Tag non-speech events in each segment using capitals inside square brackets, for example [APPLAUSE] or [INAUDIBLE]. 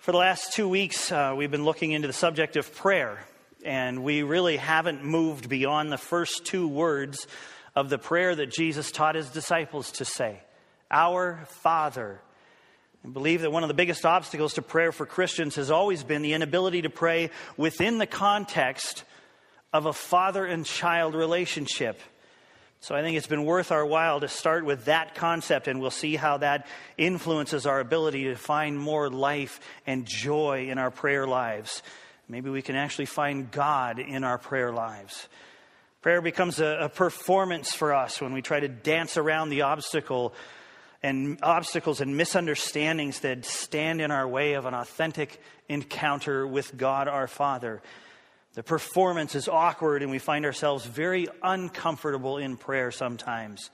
For the last two weeks, uh, we've been looking into the subject of prayer, and we really haven't moved beyond the first two words of the prayer that Jesus taught his disciples to say Our Father. I believe that one of the biggest obstacles to prayer for Christians has always been the inability to pray within the context of a father and child relationship. So I think it's been worth our while to start with that concept, and we'll see how that influences our ability to find more life and joy in our prayer lives. Maybe we can actually find God in our prayer lives. Prayer becomes a, a performance for us when we try to dance around the obstacle and obstacles and misunderstandings that stand in our way of an authentic encounter with God our Father. The performance is awkward, and we find ourselves very uncomfortable in prayer sometimes.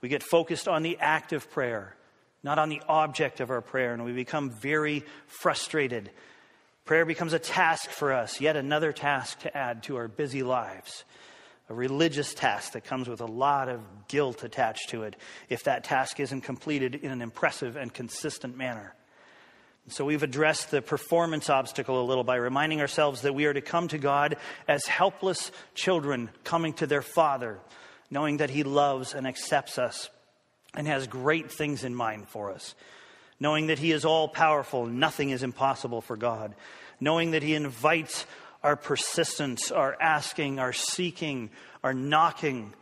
We get focused on the act of prayer, not on the object of our prayer, and we become very frustrated. Prayer becomes a task for us, yet another task to add to our busy lives. A religious task that comes with a lot of guilt attached to it if that task isn't completed in an impressive and consistent manner. So we've addressed the performance obstacle a little by reminding ourselves that we are to come to God as helpless children coming to their Father, knowing that He loves and accepts us and has great things in mind for us. Knowing that He is all powerful, nothing is impossible for God. Knowing that He invites our persistence, our asking, our seeking, our knocking.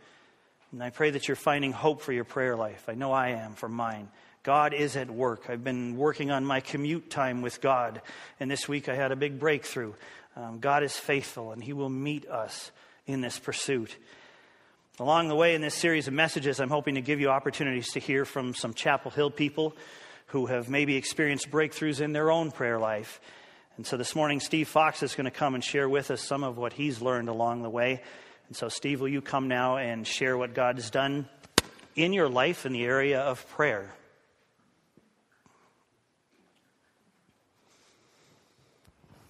And I pray that you're finding hope for your prayer life. I know I am for mine. God is at work. I've been working on my commute time with God, and this week I had a big breakthrough. Um, God is faithful, and He will meet us in this pursuit. Along the way in this series of messages, I'm hoping to give you opportunities to hear from some Chapel Hill people who have maybe experienced breakthroughs in their own prayer life. And so this morning, Steve Fox is going to come and share with us some of what he's learned along the way. And so, Steve, will you come now and share what God has done in your life in the area of prayer?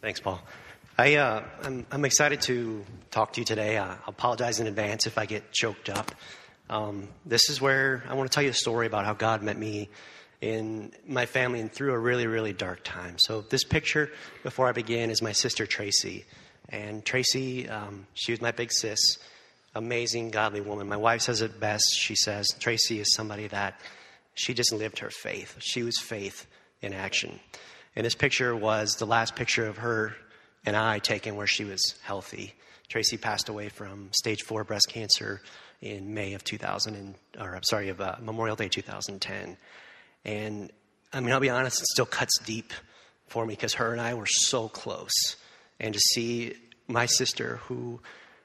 Thanks, Paul. I, uh, I'm, I'm, excited to talk to you today. I apologize in advance if I get choked up. Um, this is where I want to tell you a story about how God met me in my family and through a really, really dark time. So, this picture before I begin is my sister Tracy. And Tracy, um, she was my big sis, amazing, godly woman. My wife says it best. She says, Tracy is somebody that she just lived her faith. She was faith in action. And this picture was the last picture of her and I taken where she was healthy. Tracy passed away from stage four breast cancer in May of 2000, and, or I'm sorry, of uh, Memorial Day 2010. And I mean, I'll be honest, it still cuts deep for me because her and I were so close. And to see my sister who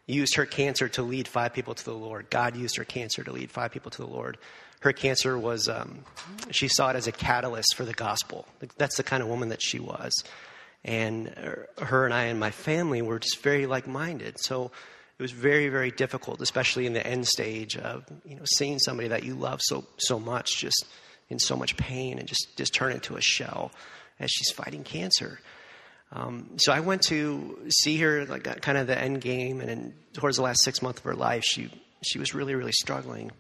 used her cancer to lead five people to the Lord, God used her cancer to lead five people to the Lord her cancer was, um, she saw it as a catalyst for the gospel. That's the kind of woman that she was. And her and I and my family were just very like minded. So it was very, very difficult, especially in the end stage of, you know, seeing somebody that you love so, so much just in so much pain and just, just turn into a shell as she's fighting cancer. Um, so I went to see her, like kind of the end game, and towards the last six months of her life, she she was really, really struggling.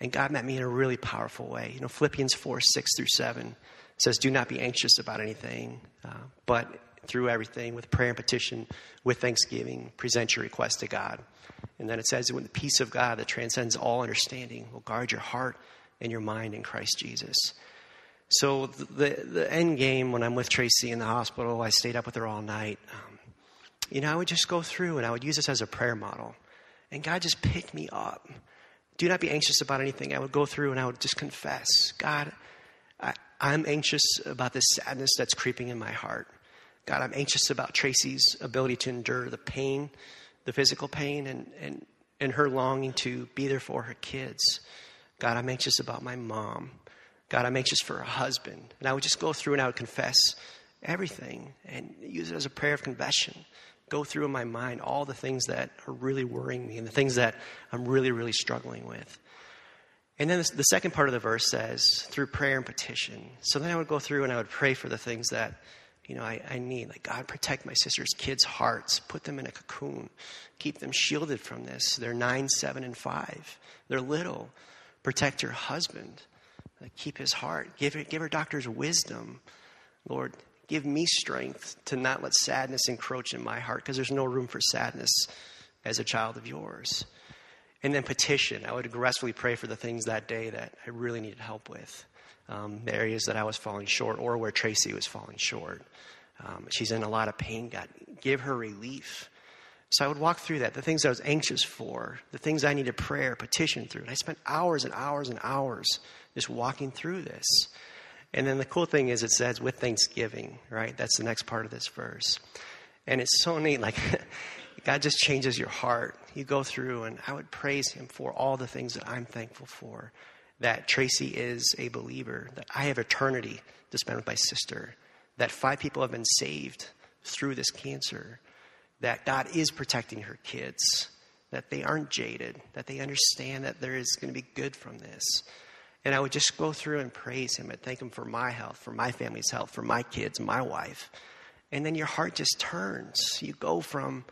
And God met me in a really powerful way. You know, Philippians 4 6 through 7 says, Do not be anxious about anything, uh, but through everything, with prayer and petition, with thanksgiving, present your request to God. And then it says, When the peace of God that transcends all understanding will guard your heart and your mind in Christ Jesus. So, the, the end game, when I'm with Tracy in the hospital, I stayed up with her all night. Um, you know, I would just go through and I would use this as a prayer model. And God just picked me up do not be anxious about anything. I would go through and I would just confess God, I, I'm anxious about this sadness that's creeping in my heart. God, I'm anxious about Tracy's ability to endure the pain, the physical pain, and, and, and her longing to be there for her kids. God, I'm anxious about my mom. God, I'm anxious for her husband. And I would just go through and I would confess everything and use it as a prayer of confession go through in my mind all the things that are really worrying me and the things that I'm really, really struggling with. And then the second part of the verse says, through prayer and petition. So then I would go through and I would pray for the things that, you know, I, I need. Like, God, protect my sister's kids' hearts. Put them in a cocoon. Keep them shielded from this. They're nine, seven, and five. They're little. Protect your husband. Like, keep his heart. Give her, give her doctor's wisdom. Lord, Give me strength to not let sadness encroach in my heart because there's no room for sadness as a child of yours. And then petition. I would aggressively pray for the things that day that I really needed help with, um, the areas that I was falling short or where Tracy was falling short. Um, she's in a lot of pain. God, give her relief. So I would walk through that, the things I was anxious for, the things I needed prayer, petition through. And I spent hours and hours and hours just walking through this. And then the cool thing is it says with thanksgiving, right? That's the next part of this verse. And it's so neat. Like, [LAUGHS] God just changes your heart. You go through, and I would praise Him for all the things that I'm thankful for. That Tracy is a believer, that I have eternity to spend with my sister, that five people have been saved through this cancer, that God is protecting her kids, that they aren't jaded, that they understand that there is going to be good from this. And I would just go through and praise Him and thank Him for my health, for my family's health, for my kids, my wife. And then your heart just turns. You go from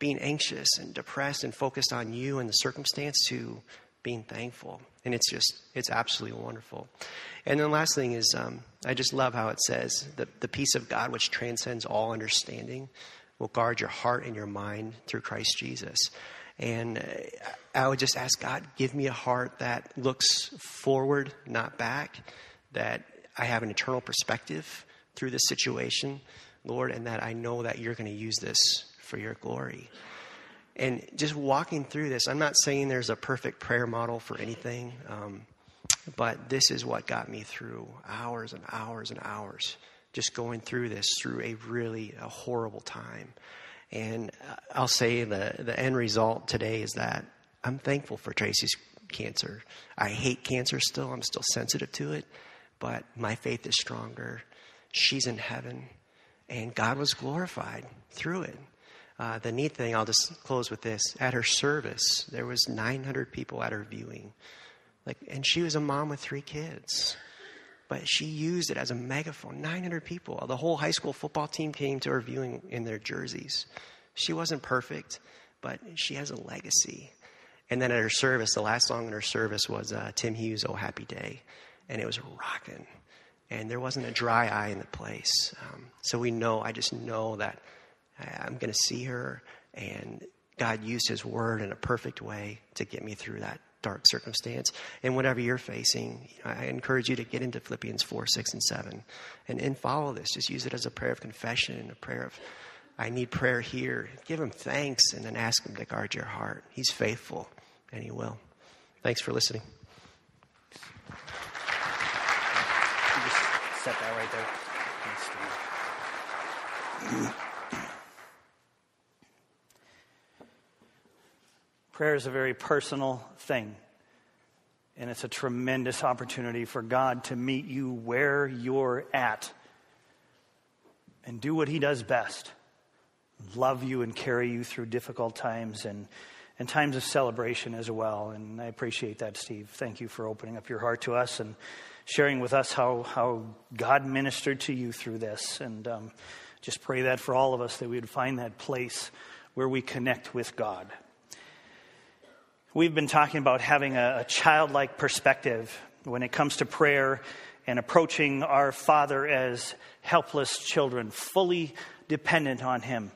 being anxious and depressed and focused on you and the circumstance to being thankful. And it's just, it's absolutely wonderful. And then the last thing is, um, I just love how it says that the peace of God, which transcends all understanding, will guard your heart and your mind through Christ Jesus. And uh, I would just ask God, give me a heart that looks forward, not back, that I have an eternal perspective through this situation, Lord, and that I know that you're going to use this for your glory. And just walking through this, I'm not saying there's a perfect prayer model for anything, um, but this is what got me through hours and hours and hours just going through this through a really a horrible time. And I'll say the, the end result today is that I'm thankful for Tracy's cancer. I hate cancer still, I'm still sensitive to it, but my faith is stronger. She's in heaven, and God was glorified through it. Uh, the neat thing, I'll just close with this. At her service, there was 900 people at her viewing, like, and she was a mom with three kids but she used it as a megaphone. 900 people. The whole high school football team came to her viewing in their jerseys. She wasn't perfect, but she has a legacy. And then at her service, the last song in her service was uh, Tim Hughes' Oh Happy Day. And it was rocking. And there wasn't a dry eye in the place. Um, so we know, I just know that I'm going to see her. And God used his word in a perfect way to get me through that dark circumstance. And whatever you're facing, I encourage you to get into Philippians 4, 6, and 7 and, and follow this. Just use it as a prayer of confession, and a prayer of, I need prayer here. Give him thanks and then ask him to guard your heart. He's faithful and he will. Thanks for listening. set that right there. Prayer is a very personal thing. And it's a tremendous opportunity for God to meet you where you're at and do what He does best love you and carry you through difficult times and, and times of celebration as well. And I appreciate that, Steve. Thank you for opening up your heart to us and sharing with us how, how God ministered to you through this. And um, just pray that for all of us that we would find that place where we connect with God. We've been talking about having a, childlike perspective when it comes to prayer and approaching our Father as helpless children, fully dependent on Him.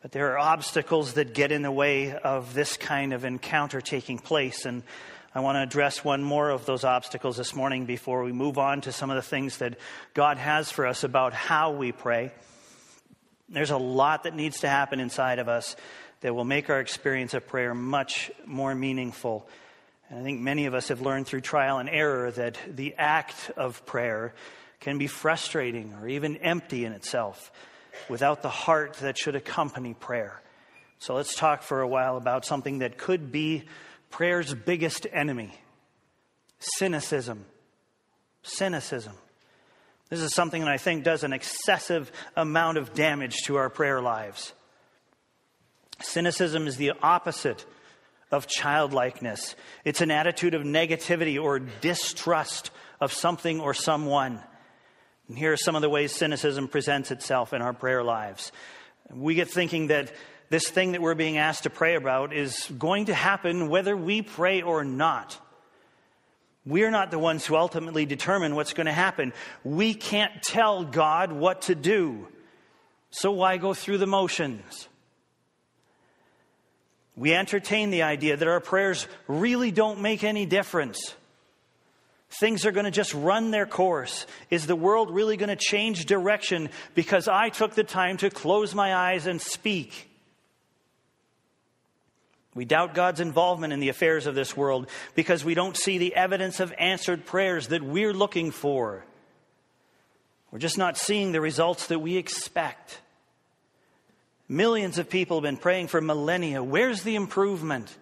But there are obstacles that get in the way of this kind of encounter taking place. And I want to address one more of those obstacles this morning before we move on to some of the things that God has for us about how we pray. There's a lot that needs to happen inside of us that will make our experience of prayer much more meaningful. And I think many of us have learned through trial and error that the act of prayer can be frustrating or even empty in itself without the heart that should accompany prayer. So let's talk for a while about something that could be prayer's biggest enemy cynicism. Cynicism. This is something that I think does an excessive amount of damage to our prayer lives. Cynicism is the opposite of childlikeness. It's an attitude of negativity or distrust of something or someone. And here are some of the ways cynicism presents itself in our prayer lives. We get thinking that this thing that we're being asked to pray about is going to happen whether we pray or not. We're not the ones who ultimately determine what's going to happen. We can't tell God what to do. So why go through the motions? We entertain the idea that our prayers really don't make any difference. Things are going to just run their course. Is the world really going to change direction because I took the time to close my eyes and speak? We doubt God's involvement in the affairs of this world because we don't see the evidence of answered prayers that we're looking for. We're just not seeing the results that we expect. Millions of people have been praying for millennia. Where's the improvement?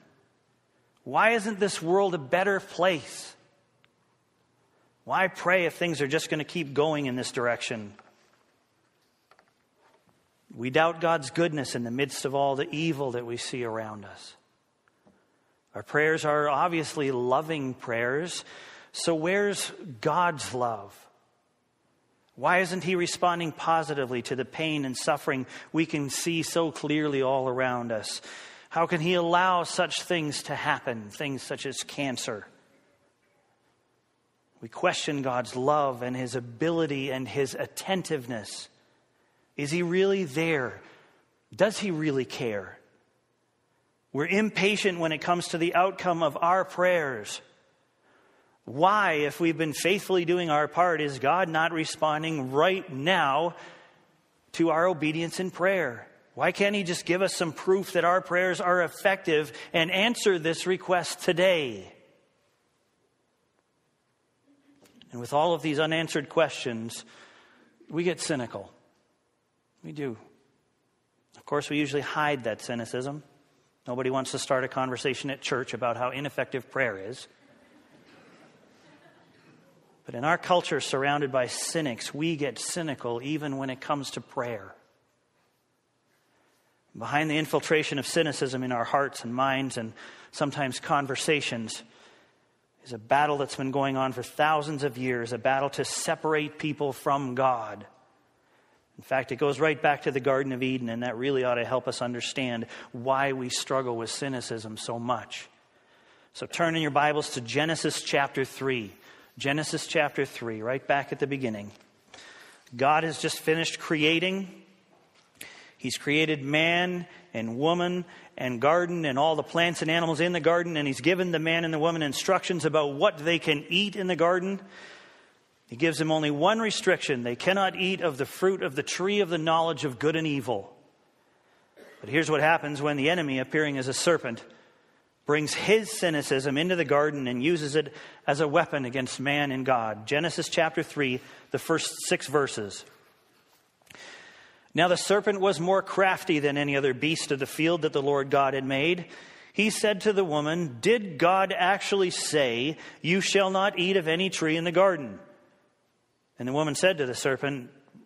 Why isn't this world a better place? Why pray if things are just going to keep going in this direction? We doubt God's goodness in the midst of all the evil that we see around us. Our prayers are obviously loving prayers, so where's God's love? Why isn't He responding positively to the pain and suffering we can see so clearly all around us? How can He allow such things to happen, things such as cancer? We question God's love and His ability and His attentiveness. Is He really there? Does He really care? We're impatient when it comes to the outcome of our prayers. Why, if we've been faithfully doing our part, is God not responding right now to our obedience in prayer? Why can't He just give us some proof that our prayers are effective and answer this request today? And with all of these unanswered questions, we get cynical. We do. Of course, we usually hide that cynicism. Nobody wants to start a conversation at church about how ineffective prayer is. But in our culture surrounded by cynics, we get cynical even when it comes to prayer. Behind the infiltration of cynicism in our hearts and minds and sometimes conversations, is a battle that's been going on for thousands of years, a battle to separate people from God. In fact, it goes right back to the Garden of Eden, and that really ought to help us understand why we struggle with cynicism so much. So turn in your Bibles to Genesis chapter 3. Genesis chapter 3, right back at the beginning. God has just finished creating. He's created man and woman and garden and all the plants and animals in the garden, and he's given the man and the woman instructions about what they can eat in the garden. He gives them only one restriction they cannot eat of the fruit of the tree of the knowledge of good and evil. But here's what happens when the enemy, appearing as a serpent, brings his cynicism into the garden and uses it as a weapon against man and God. Genesis chapter 3, the first six verses. Now the serpent was more crafty than any other beast of the field that the Lord God had made. He said to the woman, Did God actually say, You shall not eat of any tree in the garden? And the woman said to the serpent,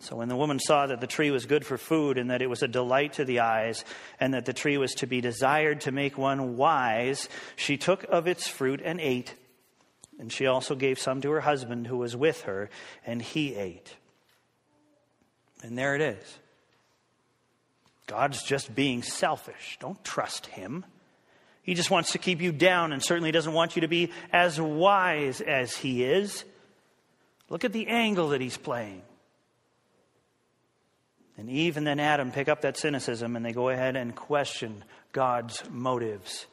So when the woman saw that the tree was good for food and that it was a delight to the eyes and that the tree was to be desired to make one wise, she took of its fruit and ate. And she also gave some to her husband who was with her, and he ate. And there it is. God's just being selfish. Don't trust him. He just wants to keep you down and certainly doesn't want you to be as wise as he is. Look at the angle that he's playing. And Eve and then Adam pick up that cynicism and they go ahead and question God's motives.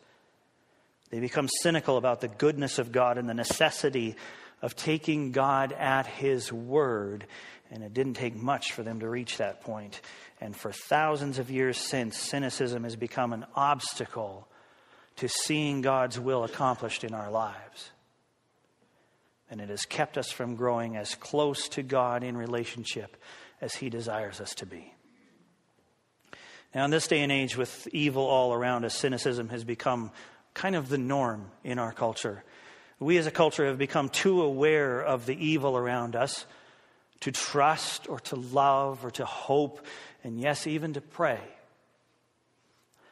They become cynical about the goodness of God and the necessity of taking God at His word. And it didn't take much for them to reach that point. And for thousands of years since, cynicism has become an obstacle to seeing God's will accomplished in our lives. And it has kept us from growing as close to God in relationship as He desires us to be. Now, in this day and age, with evil all around us, cynicism has become kind of the norm in our culture. We as a culture have become too aware of the evil around us to trust or to love or to hope and yes, even to pray.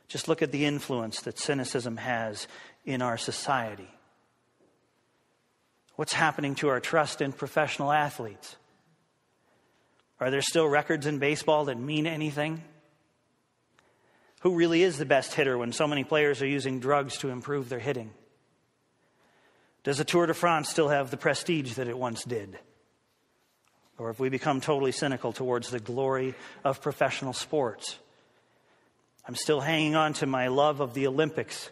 Just look at the influence that cynicism has in our society. What's happening to our trust in professional athletes? Are there still records in baseball that mean anything? Who really is the best hitter when so many players are using drugs to improve their hitting? Does the Tour de France still have the prestige that it once did? Or have we become totally cynical towards the glory of professional sports? I'm still hanging on to my love of the Olympics.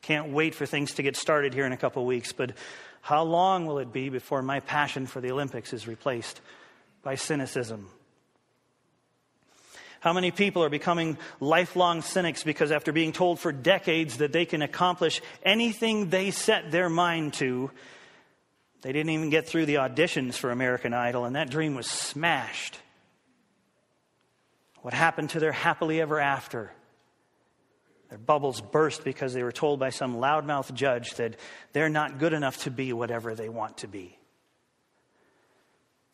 Can't wait for things to get started here in a couple weeks, but how long will it be before my passion for the Olympics is replaced by cynicism? How many people are becoming lifelong cynics because after being told for decades that they can accomplish anything they set their mind to, they didn't even get through the auditions for American Idol, and that dream was smashed. What happened to their happily ever after? Their bubbles burst because they were told by some loudmouth judge that they're not good enough to be whatever they want to be.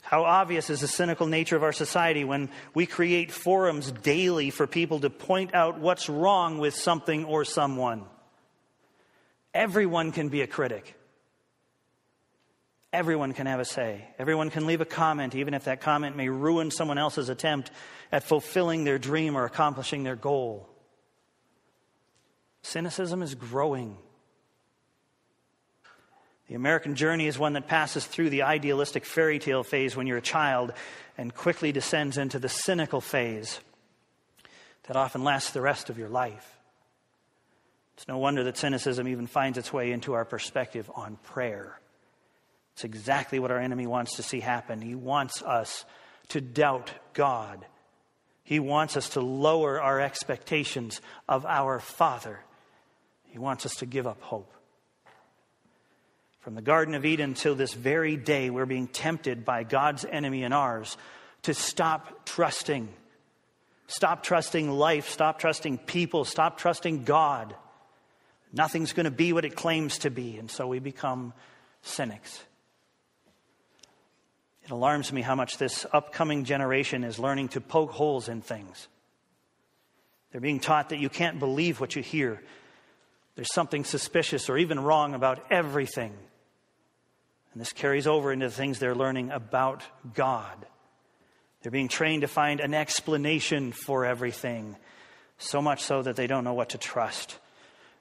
How obvious is the cynical nature of our society when we create forums daily for people to point out what's wrong with something or someone? Everyone can be a critic. Everyone can have a say. Everyone can leave a comment, even if that comment may ruin someone else's attempt at fulfilling their dream or accomplishing their goal. Cynicism is growing. The American journey is one that passes through the idealistic fairy tale phase when you're a child and quickly descends into the cynical phase that often lasts the rest of your life. It's no wonder that cynicism even finds its way into our perspective on prayer. It's exactly what our enemy wants to see happen. He wants us to doubt God. He wants us to lower our expectations of our Father. He wants us to give up hope. From the Garden of Eden till this very day, we're being tempted by God's enemy and ours to stop trusting. Stop trusting life. Stop trusting people. Stop trusting God. Nothing's going to be what it claims to be. And so we become cynics. It alarms me how much this upcoming generation is learning to poke holes in things. They're being taught that you can't believe what you hear. There's something suspicious or even wrong about everything. And this carries over into the things they're learning about God. They're being trained to find an explanation for everything, so much so that they don't know what to trust.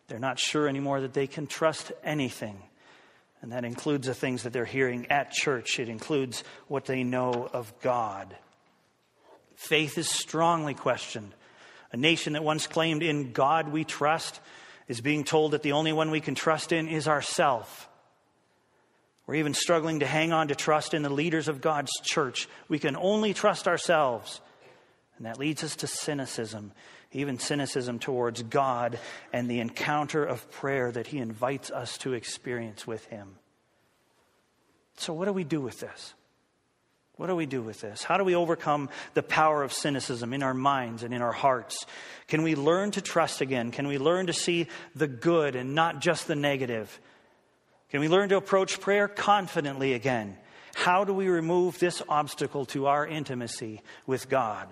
They're not sure anymore that they can trust anything. And that includes the things that they're hearing at church, it includes what they know of God. Faith is strongly questioned. A nation that once claimed, In God we trust, is being told that the only one we can trust in is ourself. We're even struggling to hang on to trust in the leaders of God's church. We can only trust ourselves. And that leads us to cynicism even cynicism towards God and the encounter of prayer that He invites us to experience with Him. So, what do we do with this? What do we do with this? How do we overcome the power of cynicism in our minds and in our hearts? Can we learn to trust again? Can we learn to see the good and not just the negative? Can we learn to approach prayer confidently again? How do we remove this obstacle to our intimacy with God?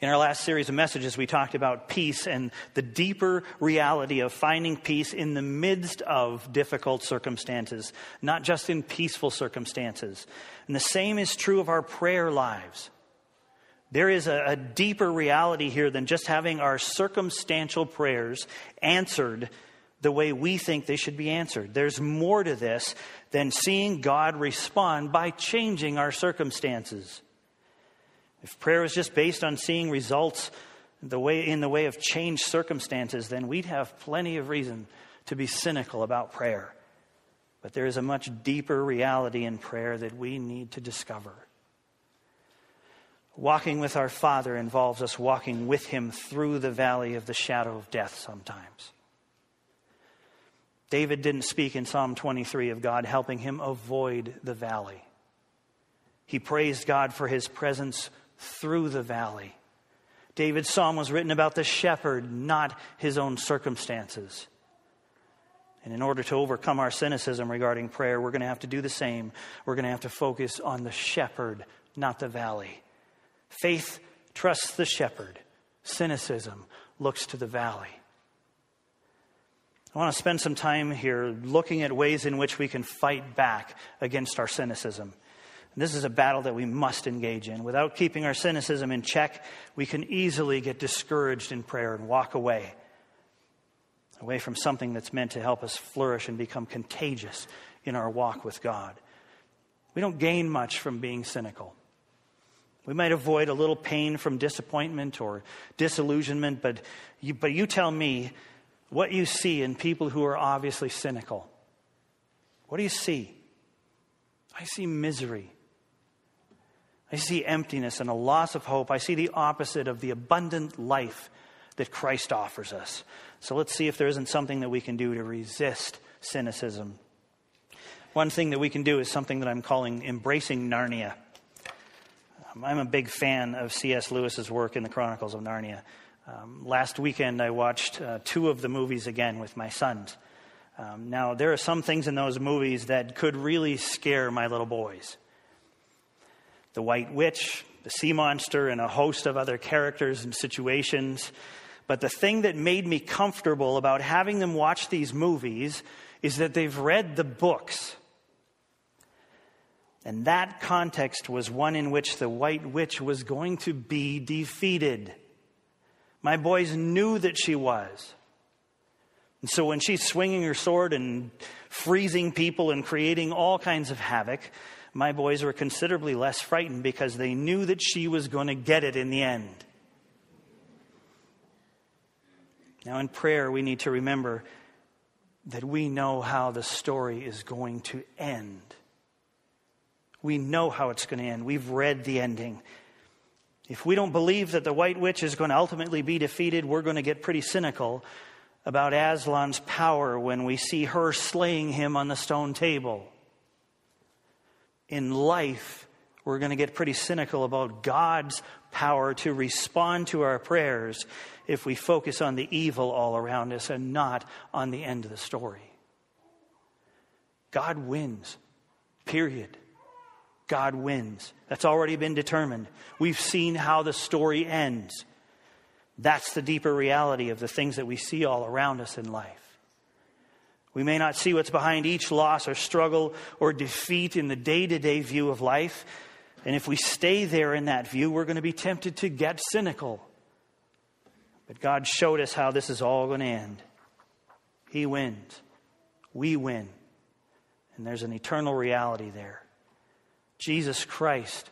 In our last series of messages, we talked about peace and the deeper reality of finding peace in the midst of difficult circumstances, not just in peaceful circumstances. And the same is true of our prayer lives. There is a, a deeper reality here than just having our circumstantial prayers answered the way we think they should be answered. There's more to this than seeing God respond by changing our circumstances. If prayer was just based on seeing results the way, in the way of changed circumstances, then we'd have plenty of reason to be cynical about prayer. But there is a much deeper reality in prayer that we need to discover. Walking with our Father involves us walking with Him through the valley of the shadow of death sometimes. David didn't speak in Psalm 23 of God helping him avoid the valley. He praised God for his presence through the valley. David's psalm was written about the shepherd, not his own circumstances. And in order to overcome our cynicism regarding prayer, we're going to have to do the same. We're going to have to focus on the shepherd, not the valley. Faith trusts the shepherd, cynicism looks to the valley. I want to spend some time here looking at ways in which we can fight back against our cynicism. This is a battle that we must engage in. Without keeping our cynicism in check, we can easily get discouraged in prayer and walk away. Away from something that's meant to help us flourish and become contagious in our walk with God. We don't gain much from being cynical. We might avoid a little pain from disappointment or disillusionment, but you, but you tell me what you see in people who are obviously cynical. What do you see? I see misery. I see emptiness and a loss of hope. I see the opposite of the abundant life that Christ offers us. So let's see if there isn't something that we can do to resist cynicism. One thing that we can do is something that I'm calling embracing Narnia. Um, I'm a big fan of C.S. Lewis's work in the Chronicles of Narnia. Um, last weekend, I watched uh, two of the movies again with my sons. Um, now, there are some things in those movies that could really scare my little boys. The White Witch, the Sea Monster, and a host of other characters and situations. But the thing that made me comfortable about having them watch these movies is that they've read the books. And that context was one in which the white witch was going to be defeated. My boys knew that she was. And so when she's swinging her sword and freezing people and creating all kinds of havoc, my boys were considerably less frightened because they knew that she was going to get it in the end. Now, in prayer, we need to remember that we know how the story is going to end. We know how it's going to end. We've read the ending. If we don't believe that the White Witch is going to ultimately be defeated, we're going to get pretty cynical about Aslan's power when we see her slaying him on the stone table. In life, we're going to get pretty cynical about God's power to respond to our prayers if we focus on the evil all around us and not on the end of the story. God wins, period. God wins. That's already been determined. We've seen how the story ends. That's the deeper reality of the things that we see all around us in life. We may not see what's behind each loss or struggle or defeat in the day to day view of life. And if we stay there in that view, we're going to be tempted to get cynical. But God showed us how this is all going to end. He wins. We win. And there's an eternal reality there. Jesus Christ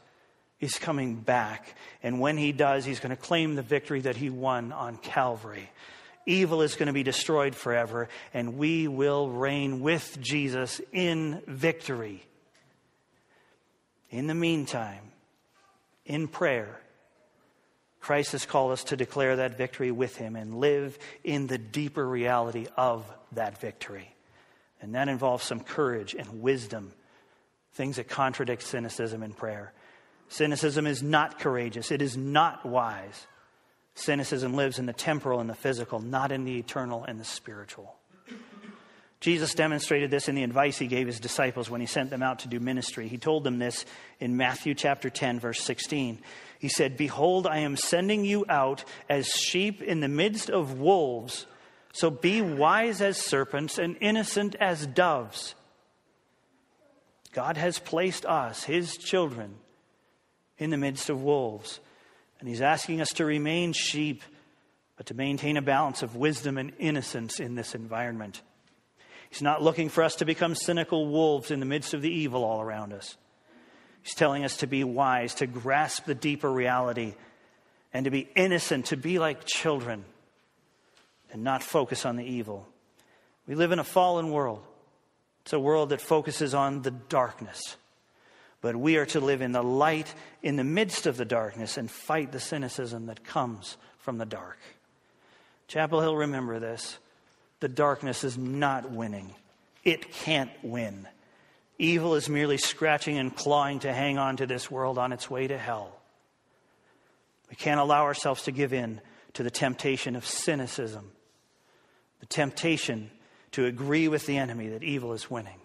is coming back. And when he does, he's going to claim the victory that he won on Calvary. Evil is going to be destroyed forever, and we will reign with Jesus in victory. In the meantime, in prayer, Christ has called us to declare that victory with him and live in the deeper reality of that victory. And that involves some courage and wisdom things that contradict cynicism in prayer. Cynicism is not courageous, it is not wise. Cynicism lives in the temporal and the physical, not in the eternal and the spiritual. Jesus demonstrated this in the advice he gave his disciples when he sent them out to do ministry. He told them this in Matthew chapter 10 verse 16. He said, "Behold, I am sending you out as sheep in the midst of wolves. So be wise as serpents and innocent as doves." God has placed us, his children, in the midst of wolves. And he's asking us to remain sheep, but to maintain a balance of wisdom and innocence in this environment. He's not looking for us to become cynical wolves in the midst of the evil all around us. He's telling us to be wise, to grasp the deeper reality, and to be innocent, to be like children, and not focus on the evil. We live in a fallen world. It's a world that focuses on the darkness. But we are to live in the light in the midst of the darkness and fight the cynicism that comes from the dark. Chapel Hill, remember this. The darkness is not winning, it can't win. Evil is merely scratching and clawing to hang on to this world on its way to hell. We can't allow ourselves to give in to the temptation of cynicism, the temptation to agree with the enemy that evil is winning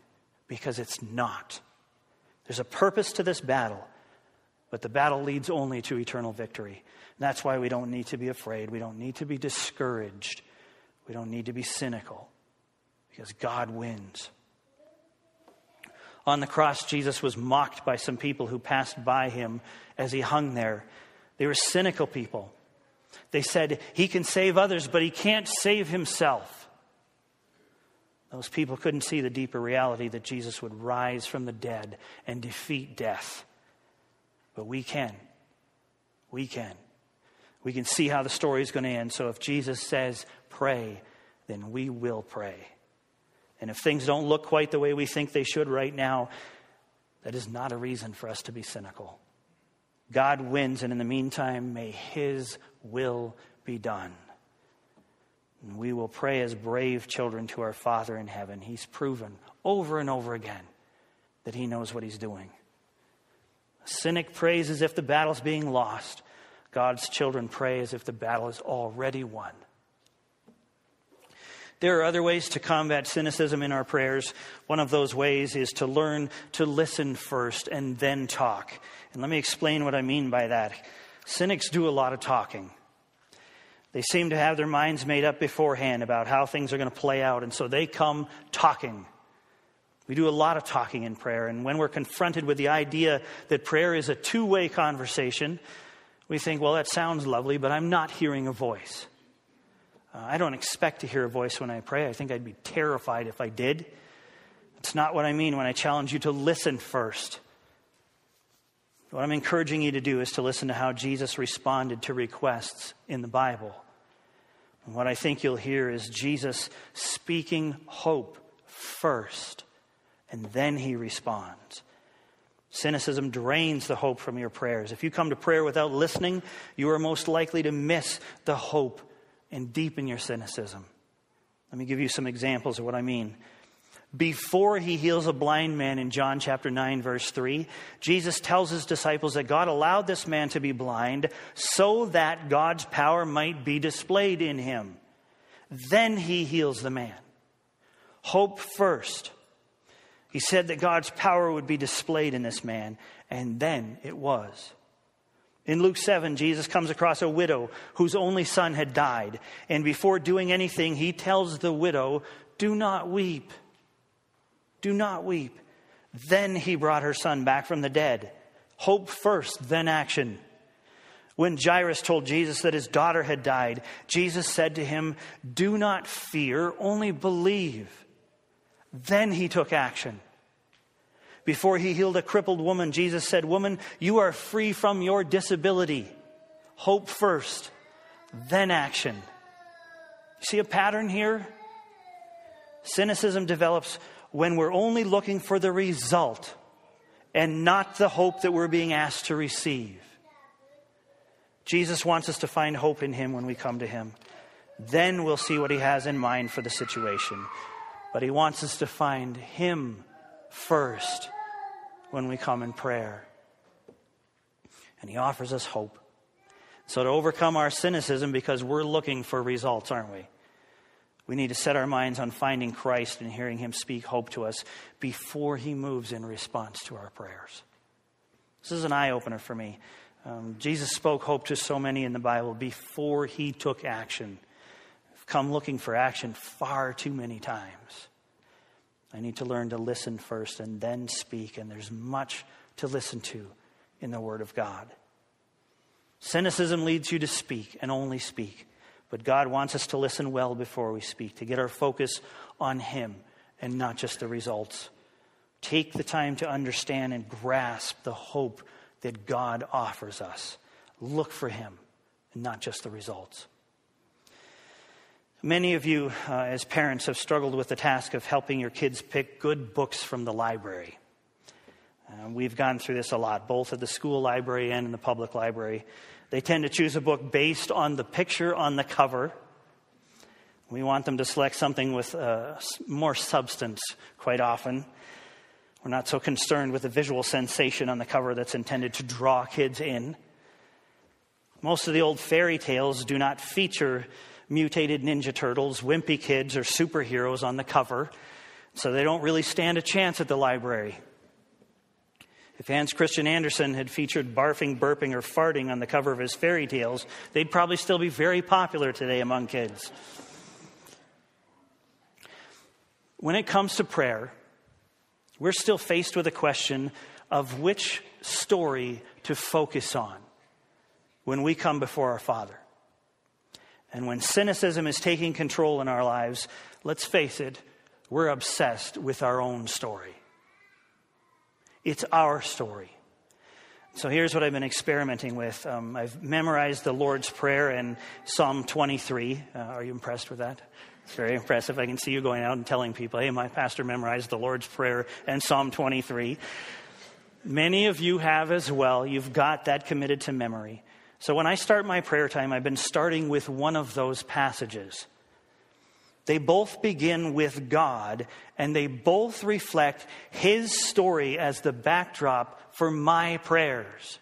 because it's not. There's a purpose to this battle, But the battle leads only to eternal victory. And that's why we don't need to be afraid. We don't need to be discouraged. We don't need to be cynical because God wins. On the cross, Jesus was mocked by some people who passed by him as he hung there. They were cynical people. They said, He can save others, but He can't save Himself. Those people couldn't see the deeper reality that Jesus would rise from the dead and defeat death. But we can. We can. We can see how the story is going to end. So if Jesus says, pray, then we will pray. And if things don't look quite the way we think they should right now, that is not a reason for us to be cynical. God wins, and in the meantime, may His will be done. And we will pray as brave children to our Father in heaven. He's proven over and over again that He knows what He's doing. A cynic prays as if the battle's being lost. God's children pray as if the battle is already won. There are other ways to combat cynicism in our prayers. One of those ways is to learn to listen first and then talk. And let me explain what I mean by that. Cynics do a lot of talking. They seem to have their minds made up beforehand about how things are going to play out, and so they come talking. We do a lot of talking in prayer, and when we're confronted with the idea that prayer is a two way conversation, we think, well, that sounds lovely, but I'm not hearing a voice. Uh, I don't expect to hear a voice when I pray. I think I'd be terrified if I did. It's not what I mean when I challenge you to listen first. What I'm encouraging you to do is to listen to how Jesus responded to requests in the Bible. And what I think you'll hear is Jesus speaking hope first, and then he responds. Cynicism drains the hope from your prayers. If you come to prayer without listening, you are most likely to miss the hope and deepen your cynicism. Let me give you some examples of what I mean. Before he heals a blind man in John chapter 9, verse 3, Jesus tells his disciples that God allowed this man to be blind so that God's power might be displayed in him. Then he heals the man. Hope first. He said that God's power would be displayed in this man, and then it was. In Luke 7, Jesus comes across a widow whose only son had died. And before doing anything, he tells the widow, Do not weep. Do not weep. Then he brought her son back from the dead. Hope first, then action. When Jairus told Jesus that his daughter had died, Jesus said to him, Do not fear, only believe. Then he took action. Before he healed a crippled woman, Jesus said, Woman, you are free from your disability. Hope first, then action. See a pattern here? Cynicism develops when we're only looking for the result and not the hope that we're being asked to receive. Jesus wants us to find hope in Him when we come to Him. Then we'll see what He has in mind for the situation. But He wants us to find Him first when we come in prayer. And He offers us hope. So, to overcome our cynicism, because we're looking for results, aren't we? We need to set our minds on finding Christ and hearing Him speak hope to us before He moves in response to our prayers. This is an eye opener for me. Um, Jesus spoke hope to so many in the Bible before He took action. I've come looking for action far too many times. I need to learn to listen first and then speak, and there's much to listen to in the Word of God. Cynicism leads you to speak and only speak, but God wants us to listen well before we speak, to get our focus on Him and not just the results. Take the time to understand and grasp the hope that God offers us. Look for Him and not just the results. Many of you, uh, as parents, have struggled with the task of helping your kids pick good books from the library. Uh, we've gone through this a lot, both at the school library and in the public library. They tend to choose a book based on the picture on the cover. We want them to select something with uh, more substance quite often. We're not so concerned with the visual sensation on the cover that's intended to draw kids in. Most of the old fairy tales do not feature mutated Ninja Turtles, wimpy kids, or superheroes on the cover, so they don't really stand a chance at the library. If Hans Christian Andersen had featured barfing, burping, or farting on the cover of his fairy tales, they'd probably still be very popular today among kids. When it comes to prayer, we're still faced with a question of which story to focus on when we come before our Father. And when cynicism is taking control in our lives, let's face it, we're obsessed with our own story. It's our story. So here's what I've been experimenting with. Um, I've memorized the Lord's Prayer and Psalm 23. Uh, are you impressed with that? It's very impressive. I can see you going out and telling people, hey, my pastor memorized the Lord's Prayer and Psalm 23. Many of you have as well. You've got that committed to memory. So when I start my prayer time, I've been starting with one of those passages. They both begin with God, and they both reflect His story as the backdrop for my prayers.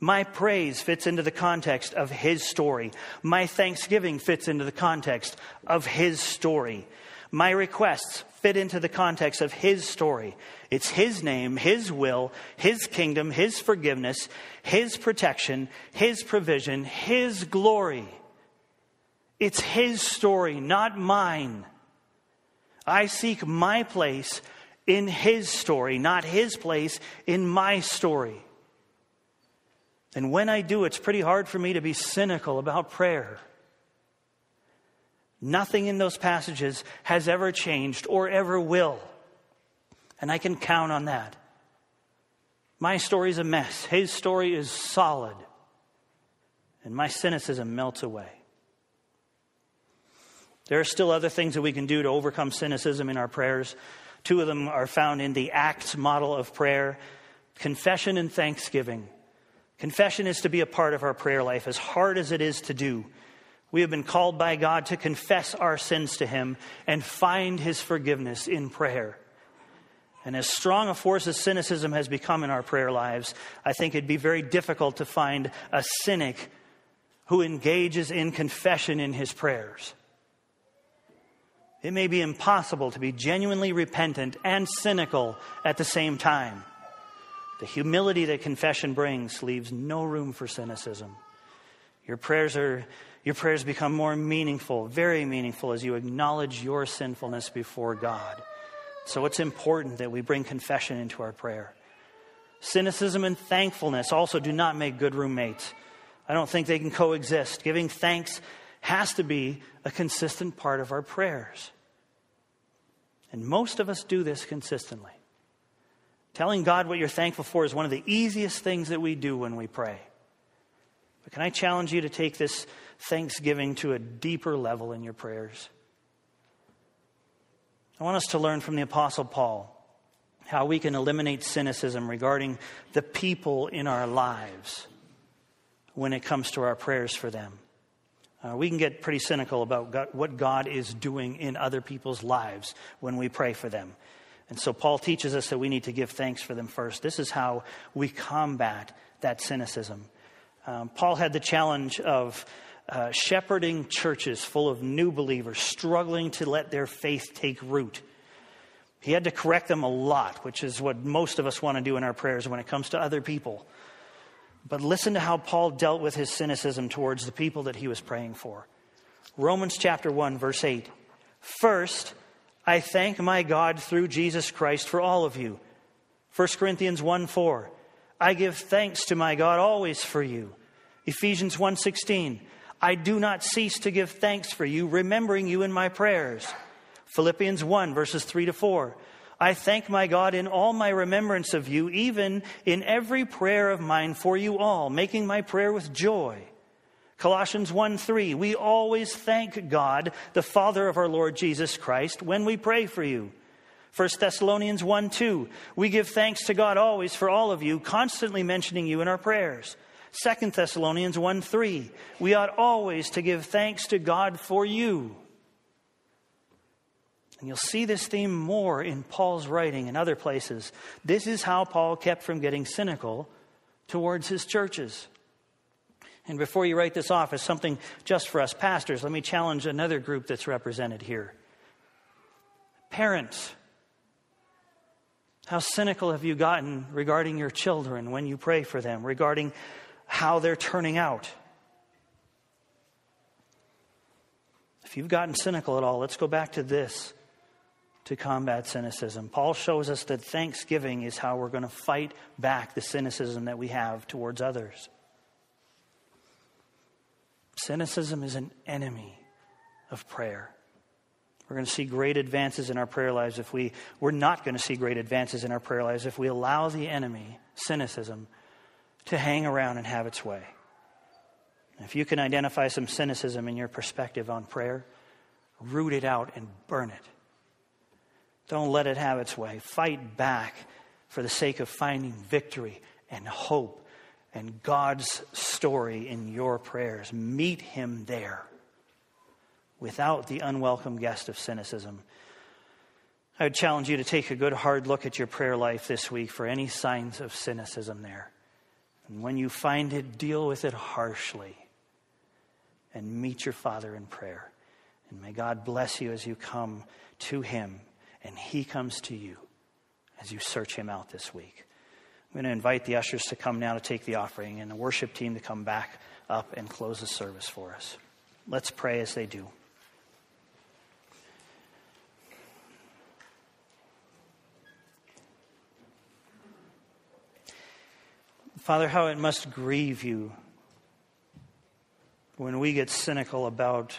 My praise fits into the context of His story. My thanksgiving fits into the context of His story. My requests fit into the context of His story. It's His name, His will, His kingdom, His forgiveness, His protection, His provision, His glory. It's His story, not mine. I seek my place in His story, not His place in my story. And when I do, it's pretty hard for me to be cynical about prayer. Nothing in those passages has ever changed or ever will. And I can count on that. My story's a mess. His story is solid. And my cynicism melts away. There are still other things that we can do to overcome cynicism in our prayers. Two of them are found in the ACTS model of prayer confession and thanksgiving. Confession is to be a part of our prayer life, as hard as it is to do. We have been called by God to confess our sins to Him and find His forgiveness in prayer. And as strong a force as cynicism has become in our prayer lives, I think it'd be very difficult to find a cynic who engages in confession in his prayers. It may be impossible to be genuinely repentant and cynical at the same time. The humility that confession brings leaves no room for cynicism. Your prayers are your prayers become more meaningful, very meaningful as you acknowledge your sinfulness before God. So it's important that we bring confession into our prayer. Cynicism and thankfulness also do not make good roommates. I don't think they can coexist. Giving thanks has to be a consistent part of our prayers. And most of us do this consistently. Telling God what you're thankful for is one of the easiest things that we do when we pray. But can I challenge you to take this thanksgiving to a deeper level in your prayers? I want us to learn from the Apostle Paul how we can eliminate cynicism regarding the people in our lives when it comes to our prayers for them. Uh, we can get pretty cynical about God, what God is doing in other people's lives when we pray for them. And so Paul teaches us that we need to give thanks for them first. This is how we combat that cynicism. Um, Paul had the challenge of uh, shepherding churches full of new believers struggling to let their faith take root. He had to correct them a lot, which is what most of us want to do in our prayers when it comes to other people. But listen to how Paul dealt with his cynicism towards the people that he was praying for. Romans chapter 1, verse 8. First, I thank my God through Jesus Christ for all of you. 1 Corinthians 1 4. I give thanks to my God always for you. Ephesians 1:16 I do not cease to give thanks for you, remembering you in my prayers. Philippians 1, verses 3 to 4. I thank my God in all my remembrance of you, even in every prayer of mine for you all, making my prayer with joy. Colossians 1 3, we always thank God, the Father of our Lord Jesus Christ, when we pray for you. 1 Thessalonians 1 2, we give thanks to God always for all of you, constantly mentioning you in our prayers. 2 Thessalonians 1 3. We ought always to give thanks to God for you. And you'll see this theme more in Paul's writing and other places. This is how Paul kept from getting cynical towards his churches. And before you write this off as something just for us pastors, let me challenge another group that's represented here parents. How cynical have you gotten regarding your children when you pray for them, regarding how they're turning out? If you've gotten cynical at all, let's go back to this to combat cynicism. Paul shows us that thanksgiving is how we're going to fight back the cynicism that we have towards others. Cynicism is an enemy of prayer. We're going to see great advances in our prayer lives if we, we're not going to see great advances in our prayer lives if we allow the enemy, cynicism, to hang around and have its way. If you can identify some cynicism in your perspective on prayer, root it out and burn it. Don't let it have its way. Fight back for the sake of finding victory and hope and God's story in your prayers. Meet Him there without the unwelcome guest of cynicism. I would challenge you to take a good hard look at your prayer life this week for any signs of cynicism there. And when you find it, deal with it harshly and meet your Father in prayer. And may God bless you as you come to Him and He comes to you as you search Him out this week. I'm going to invite the ushers to come now to take the offering and the worship team to come back up and close the service for us. Let's pray as they do. Father, how it must grieve you when we get cynical about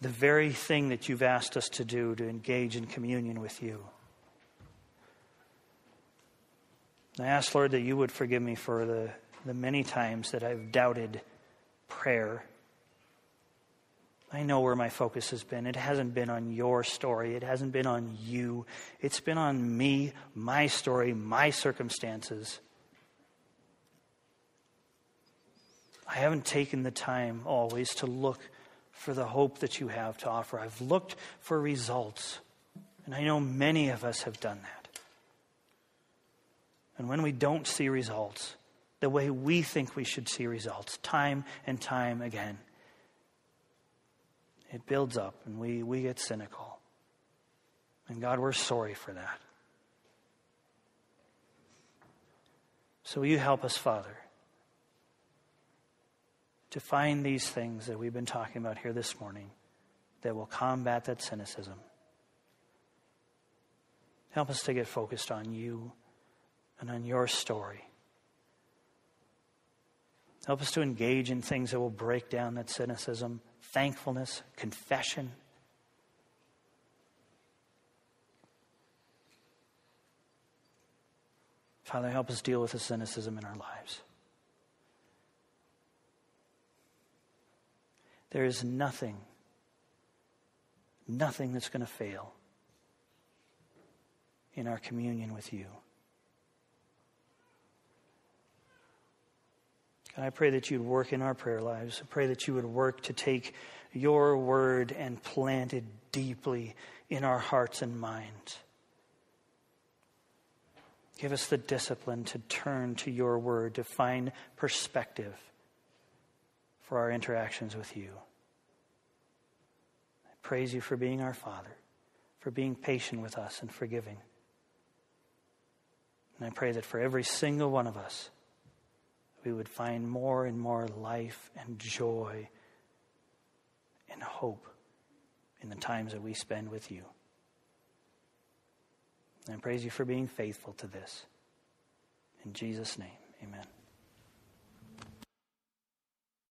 the very thing that you've asked us to do to engage in communion with you. I ask, Lord, that you would forgive me for the, the many times that I've doubted prayer. I know where my focus has been. It hasn't been on your story, it hasn't been on you. It's been on me, my story, my circumstances. I haven't taken the time always to look for the hope that you have to offer. I've looked for results. And I know many of us have done that. And when we don't see results the way we think we should see results, time and time again, it builds up and we, we get cynical. And God, we're sorry for that. So will you help us, Father? To find these things that we've been talking about here this morning that will combat that cynicism. Help us to get focused on you and on your story. Help us to engage in things that will break down that cynicism, thankfulness, confession. Father, help us deal with the cynicism in our lives. There is nothing, nothing that's going to fail in our communion with you. God, I pray that you'd work in our prayer lives. I pray that you would work to take your word and plant it deeply in our hearts and minds. Give us the discipline to turn to your word, to find perspective for our interactions with you. I praise you for being our Father, for being patient with us and forgiving. And I pray that for every single one of us, we would find more and more life and joy and hope in the times that we spend with you. And I praise you for being faithful to this. In Jesus' name, amen.